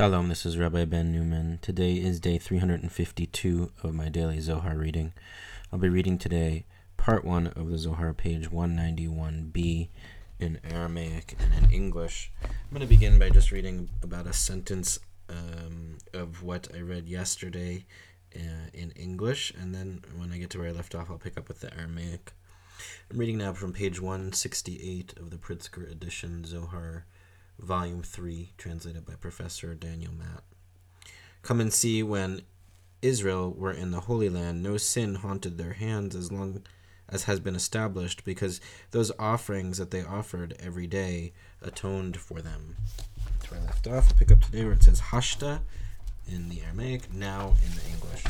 Shalom, this is Rabbi Ben Newman. Today is day 352 of my daily Zohar reading. I'll be reading today part 1 of the Zohar, page 191b in Aramaic and in English. I'm going to begin by just reading about a sentence um, of what I read yesterday uh, in English, and then when I get to where I left off, I'll pick up with the Aramaic. I'm reading now from page 168 of the Pritzker edition, Zohar Volume 3, translated by Professor Daniel Matt. Come and see when Israel were in the Holy Land, no sin haunted their hands as long as has been established, because those offerings that they offered every day atoned for them. That's where I left off. Pick up today where it says Hashta in the Aramaic, now in the English.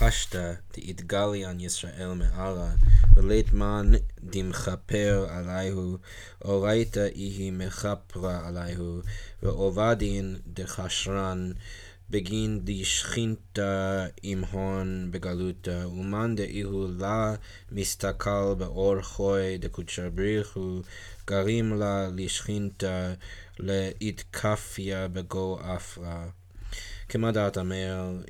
Hashta דאיתגלי על ישראל מעלה, ולתמן דמכפר עליהו, אורייתא איהי מכפרה עליהו, ועובדין דחשרן, בגין דשכינתא עמהון בגלותא, ומאן דאיהו לה מסתכל באור חוי דקודשא בריחו, גרים לה לשכינתא, להתקפיה בגו אפרה. כמדת המל,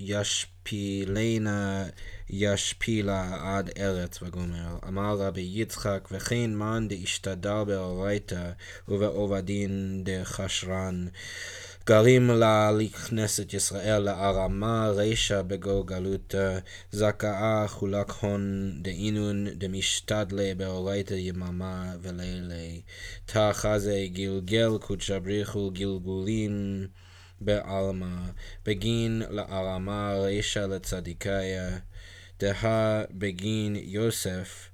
ישפילנה ישפילה עד ארץ וגומר. אמר רבי יצחק, וכן מאן דאשתדל באורייתא ובעובדין דחשרן. גרים לה לכנסת ישראל לארמה רישא בגו גלותא, זכאה חולק הון דאינון דמשתדלה באורייתא יממה ולילה. תחזה גלגל קודשא בריחו גלגולים בעלמא, בגין לארמה רישא לצדיקיה, דהה בגין יוסף,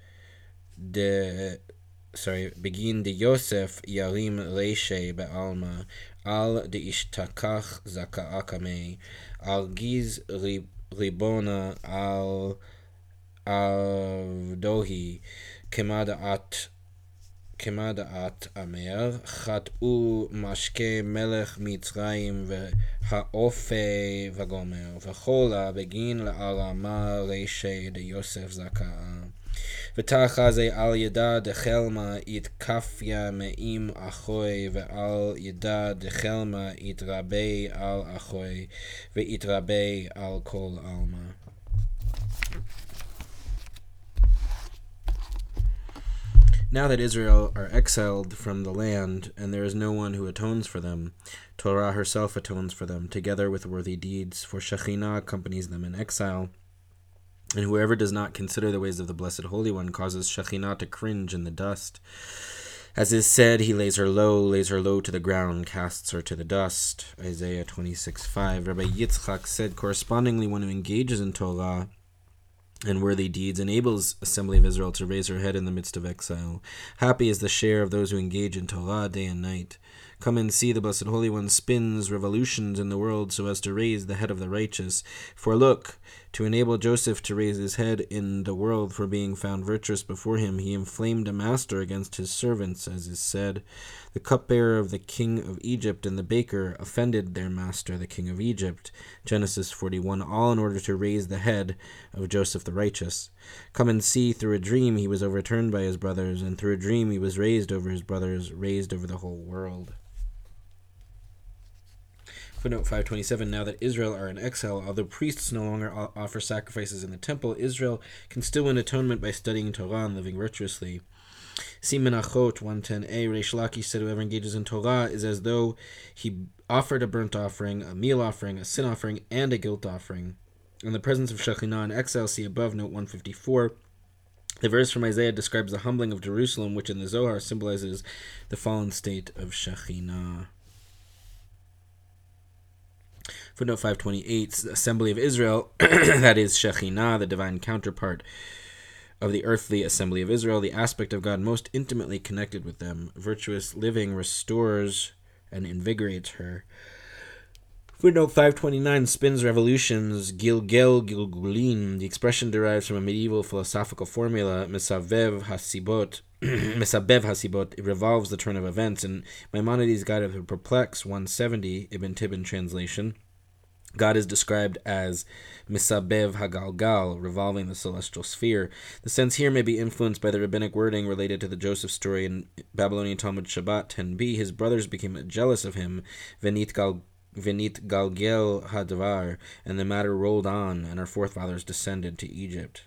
ד... sorry, בגין דיוסף ירים רישי בעלמא, על דאשתכח זכאה קמי, על גיז ריבונה על עבדוהי, כמדעת כמדעת אמר, חטאו משקה מלך מצרים והאופה וגומר, וחולה בגין לארמה רישי דיוסף זכאה. ותחזה על ידה דחלמה יתקפיה מאם אחוי, ועל ידה דחלמה יתרבה על אחוי, ויתרבה על כל עלמא. Now that Israel are exiled from the land, and there is no one who atones for them, Torah herself atones for them, together with worthy deeds, for Shekhinah accompanies them in exile. And whoever does not consider the ways of the Blessed Holy One causes Shekhinah to cringe in the dust. As is said, he lays her low, lays her low to the ground, casts her to the dust. Isaiah 26 5. Rabbi Yitzchak said, correspondingly, one who engages in Torah and worthy deeds enables assembly of israel to raise her head in the midst of exile. Happy is the share of those who engage in torah day and night. Come and see the blessed holy one spins revolutions in the world so as to raise the head of the righteous. For look to enable joseph to raise his head in the world for being found virtuous before him he inflamed a master against his servants as is said the cupbearer of the king of Egypt and the baker offended their master, the king of Egypt. Genesis 41, all in order to raise the head of Joseph the righteous. Come and see, through a dream he was overturned by his brothers, and through a dream he was raised over his brothers, raised over the whole world. Footnote 527 Now that Israel are in exile, although priests no longer offer sacrifices in the temple, Israel can still win atonement by studying Torah and living virtuously. See Menachot 110a. Reish Lakish said whoever engages in Torah is as though he offered a burnt offering, a meal offering, a sin offering, and a guilt offering. In the presence of Shekhinah in exile, see above, note 154. The verse from Isaiah describes the humbling of Jerusalem, which in the Zohar symbolizes the fallen state of Shekhinah. Footnote 528, Assembly of Israel, that is Shekhinah, the divine counterpart of the earthly assembly of Israel, the aspect of God most intimately connected with them. Virtuous living restores and invigorates her. Footnote 529 spins revolutions, Gilgel Gilgulin. The expression derives from a medieval philosophical formula, Mesavev Hasibot. Mesabev Hasibot. Revolves the turn of events. In Maimonides' Guide of the Perplex 170, Ibn Tibbon translation, God is described as Misabev Hagalgal, revolving the celestial sphere. The sense here may be influenced by the rabbinic wording related to the Joseph story in Babylonian Talmud Shabbat 10b. His brothers became jealous of him, Venit Gal. Venit Galgel Hadvar, and the matter rolled on, and our forefathers descended to Egypt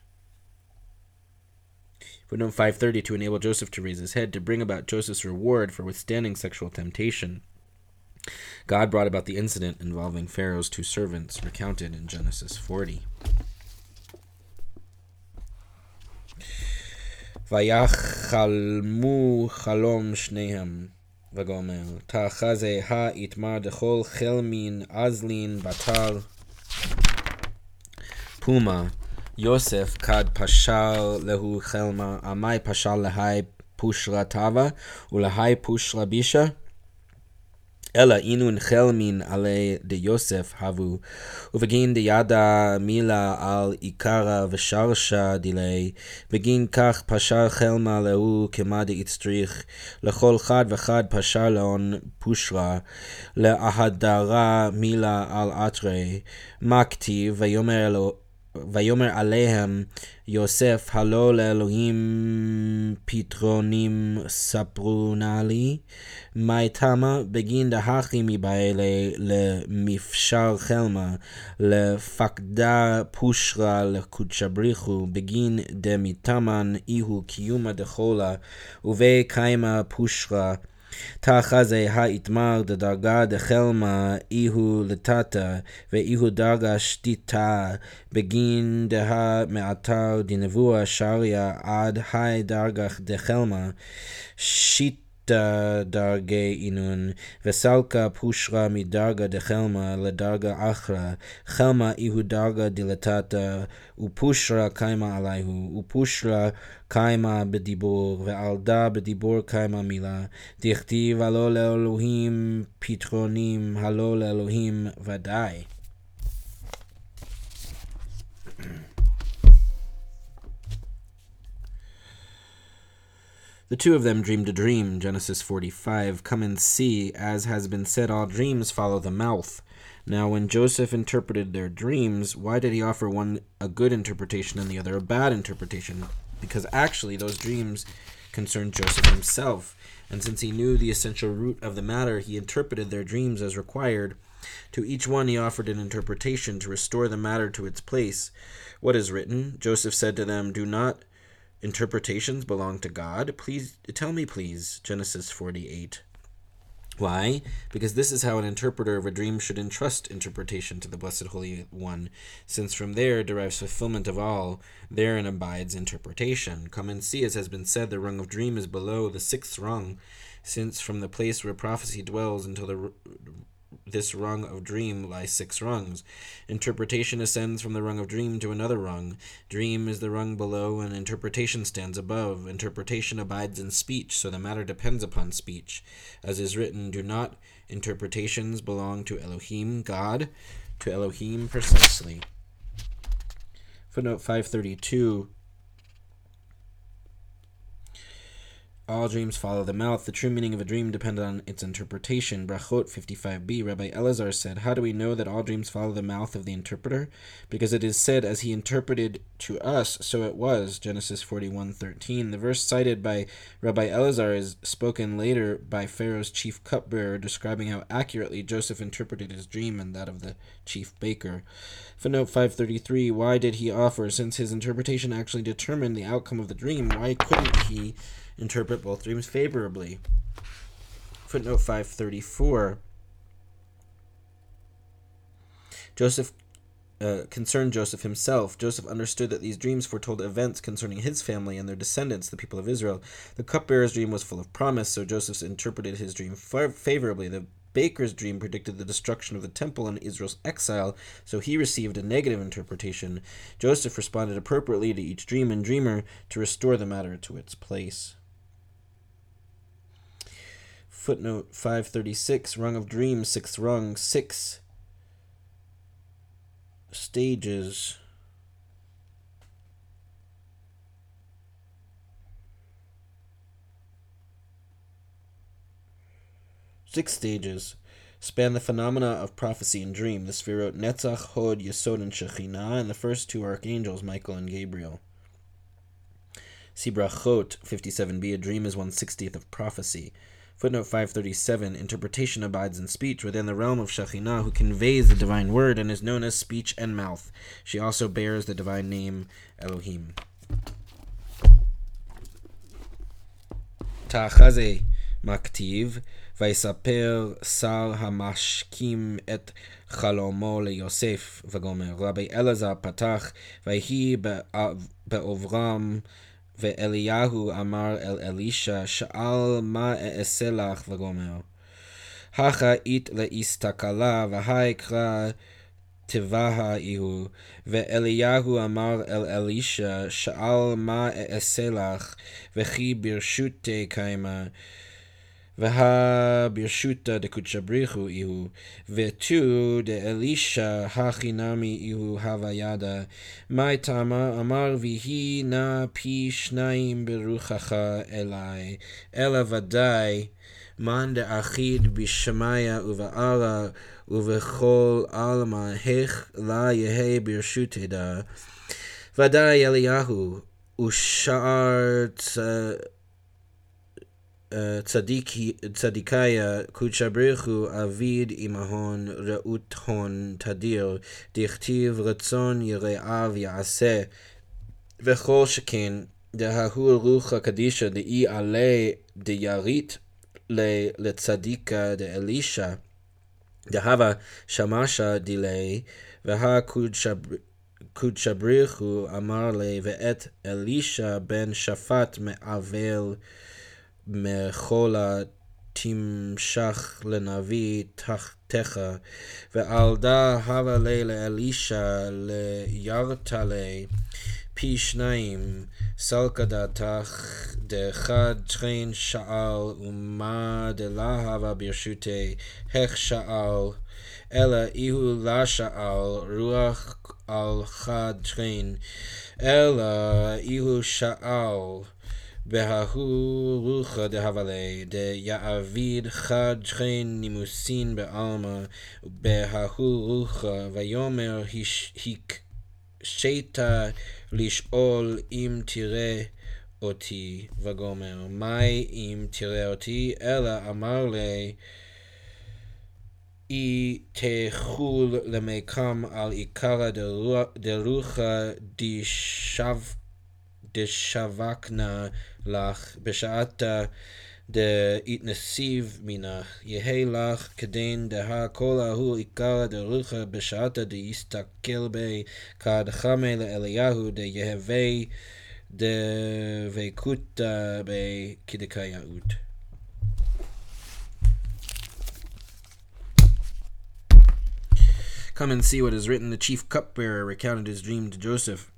Footnote 530 to enable Joseph to raise his head, to bring about Joseph's reward for withstanding sexual temptation. God brought about the incident involving Pharaoh's two servants, recounted in Genesis 40. ויחלמו חלום שניהם, וגומר, תחזה האיתמר דכל חלמין אזלין בטל פומה, יוסף כד פשל להו חלמה, עמי פשל להי פושרה טבה ולהי פושרה בישה. אלא אינון חלמין עלי דיוסף הבו, ובגין דידה מילה על עיקרא ושרשה דילי, בגין כך פשר חלמה להוא כמה דאיצטריך, לכל חד וחד פשר לאון פושרה, להדרה מילה על אטרי, מה כתיב, ויאמר אלוהו ויאמר עליהם יוסף הלא לאלוהים פתרונים ספרונה לי, מאי תמה בגין דהכי מבעלה למפשר חלמה, לפקדה פושרה לקודשא בריחו, בגין דמיתמן איהו קיומה דחולה, ובקיימה פושרה תחזה האיתמר דדרגה דחלמה איהו לטאטה ואיהו דרגה שתיתה בגין דה מעטר דנבואה שריה עד היי דרגה דחלמה שיט דרגי אינון, וסלקה פושרה מדרגה דחלמה לדרגה אחרא, חלמה איהו דרגה דלתתא, ופושרה קיימה עליהו, ופושרה קיימה בדיבור, ועל דה בדיבור קיימה מילה, דכתיב הלא לאלוהים פתרונים, הלא לאלוהים ודאי. The two of them dreamed a dream, Genesis 45. Come and see, as has been said, all dreams follow the mouth. Now, when Joseph interpreted their dreams, why did he offer one a good interpretation and the other a bad interpretation? Because actually, those dreams concerned Joseph himself, and since he knew the essential root of the matter, he interpreted their dreams as required. To each one he offered an interpretation to restore the matter to its place. What is written? Joseph said to them, Do not interpretations belong to God? Please tell me, please. Genesis 48. Why? Because this is how an interpreter of a dream should entrust interpretation to the Blessed Holy One, since from there derives fulfillment of all, therein abides interpretation. Come and see, as has been said, the rung of dream is below the sixth rung, since from the place where prophecy dwells until the this rung of dream lies six rungs. Interpretation ascends from the rung of dream to another rung. Dream is the rung below, and interpretation stands above. Interpretation abides in speech, so the matter depends upon speech. As is written, do not interpretations belong to Elohim, God, to Elohim precisely. Footnote 532 All dreams follow the mouth. The true meaning of a dream depends on its interpretation. Brachot 55b, Rabbi Elazar said, How do we know that all dreams follow the mouth of the interpreter? Because it is said, as he interpreted to us, so it was. Genesis 41:13. The verse cited by Rabbi Elazar is spoken later by Pharaoh's chief cupbearer, describing how accurately Joseph interpreted his dream and that of the chief baker. Footnote 533, Why did he offer, since his interpretation actually determined the outcome of the dream, why couldn't he interpret both dreams favorably. Footnote 534 Joseph uh, concerned Joseph himself. Joseph understood that these dreams foretold events concerning his family and their descendants, the people of Israel. The cupbearer's dream was full of promise, so Joseph interpreted his dream favorably. The baker's dream predicted the destruction of the temple and Israel's exile, so he received a negative interpretation. Joseph responded appropriately to each dream and dreamer to restore the matter to its place. Footnote 536, Rung of Dreams, sixth rung, six stages. Six stages. span the phenomena of prophecy and dream, the Sfirot Netzach, Hod, Yesod, and Shekhinah, and the first two archangels, Michael and Gabriel. See Brachot 57b, a dream is one sixtieth of prophecy. Footnote 537 Interpretation abides in speech within the realm of Shekhinah, who conveys the divine word and is known as speech and mouth. She also bears the divine name Elohim. Tachaze Maktiv ויספר שר המשקים את חלומו ליוסף וגומר. רבי אלעזר פתח, ויהי בעוברם ואליהו אמר אל אלישע, שאל מה אעשה לך וגומר. הכה אית להסתכלה, והי קרא תבה איהו. ואליהו אמר אל אלישע, שאל מה אעשה לך, וכי ברשותי קיימה. והא ברשותא דקודשא בריחו איהו, ותו דאלישע הכי נמי איהו הווה ידא. מאי תמה אמר ויהי נא פי שניים ברוחך אלי, אלא ודאי מאן דאחיד בשמיא ובעלה ובכל עלמא, היך לה יהא ברשותי דא. ודאי אליהו, ושאר צדיקיה קודשא בריחו אביד עמהון רעות הון תדיר, דכתיב רצון יראיו יעשה, וכל שכן דההוא רוחא קדישא דאי עלי דירית לצדיקה דאלישע, דהבה שמשה דילי, והא קודשא בריחו אמר לי, ואת אלישע בן שפט מעוול מחולה תמשך לנביא תחתיך, ועל דה הווה לי לאלישע לירתלי פי שניים, סלקא דעתך דאחד טרין שאל, ומה דלהבה ברשותי, איך שאל, אלא איהו לה שאל, רוח על חד טרין, אלא איהו שאל, בההוא רוחא דהבלי, דיעביד חד שכן נימוסין בעלמא, בההוא רוחא, ויאמר הקשית לשאול אם תראה אותי, וגומר, מאי אם תראה אותי, אלא אמר לי, אי תחול למקם על עיקרא דרוחא דשווקנה לך בשעתה דהתנסיב מנך, יהא לך כדין דה כל ההוא עיקרא דרוחא בשעתה דהסתכל בי כדחמי לאליהו דיהווה דבקותא בי כדקייאות. Come and see what is written. The chief cupbearer recounted his dream to Joseph.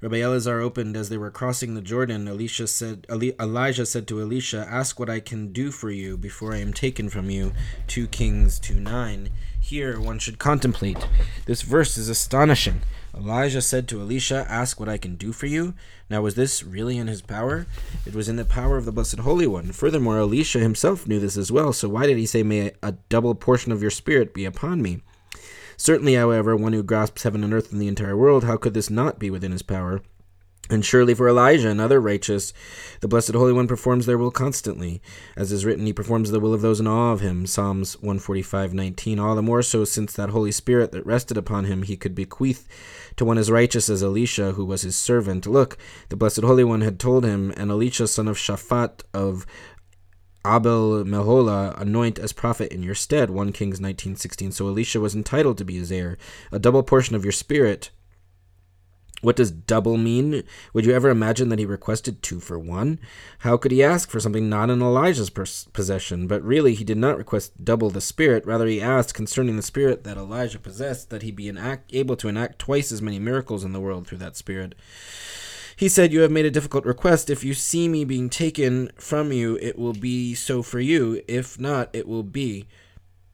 Rabbi Elazar opened as they were crossing the Jordan. Elisha said, Elijah said to Elisha, Ask what I can do for you before I am taken from you. 2 Kings 2 9. Here one should contemplate. This verse is astonishing. Elijah said to Elisha, Ask what I can do for you. Now, was this really in his power? It was in the power of the Blessed Holy One. Furthermore, Elisha himself knew this as well, so why did he say, May a double portion of your spirit be upon me? Certainly, however, one who grasps heaven and earth and the entire world, how could this not be within his power? And surely for Elijah and other righteous, the Blessed Holy One performs their will constantly. As is written, he performs the will of those in awe of him. Psalms 145:19. All the more so since that Holy Spirit that rested upon him he could bequeath to one as righteous as Elisha, who was his servant. Look, the Blessed Holy One had told him, and Elisha, son of Shaphat of Abel Meholah anoint as prophet in your stead. 1 Kings 19:16. So Elisha was entitled to be his heir. A double portion of your spirit. What does double mean? Would you ever imagine that he requested two for one? How could he ask for something not in Elijah's possession? But really, he did not request double the spirit. Rather, he asked concerning the spirit that Elijah possessed that he be enact, able to enact twice as many miracles in the world through that spirit. He said, You have made a difficult request. If you see me being taken from you, it will be so for you. If not, it will be.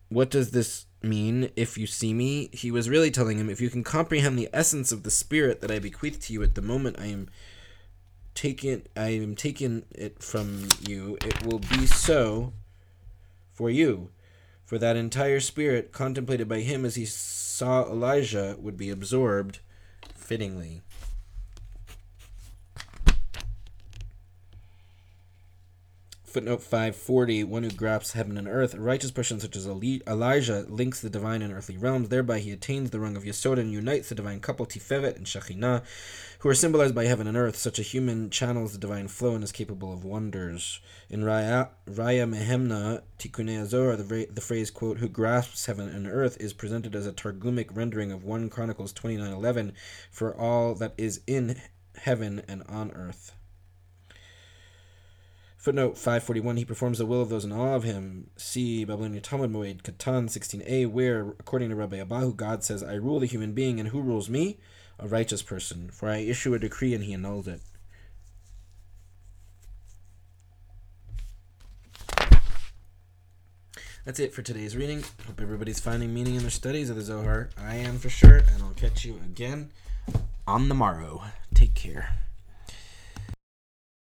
What does this mean, if you see me? He was really telling him, If you can comprehend the essence of the spirit that I bequeath to you at the moment I am taking I am taking it from you, it will be so for you. For that entire spirit contemplated by him as he saw Elijah would be absorbed fittingly. Footnote 540 One who grasps heaven and earth, a righteous person such as Elijah links the divine and earthly realms. Thereby, he attains the rung of Yesod and unites the divine couple Tiferet and Shekhinah, who are symbolized by heaven and earth. Such a human channels the divine flow and is capable of wonders. In Raya, Raya Mehemna, Tikkunei Zohar, the, the phrase, quote, who grasps heaven and earth is presented as a Targumic rendering of 1 Chronicles 29.11 for all that is in heaven and on earth. Footnote 541, he performs the will of those in awe of him. See Babylonian Talmud Moed Katan 16a, where, according to Rabbi Abahu, God says, I rule the human being, and who rules me? A righteous person. For I issue a decree, and he annulled it. That's it for today's reading. Hope everybody's finding meaning in their studies of the Zohar. I am for sure, and I'll catch you again on the morrow. Take care.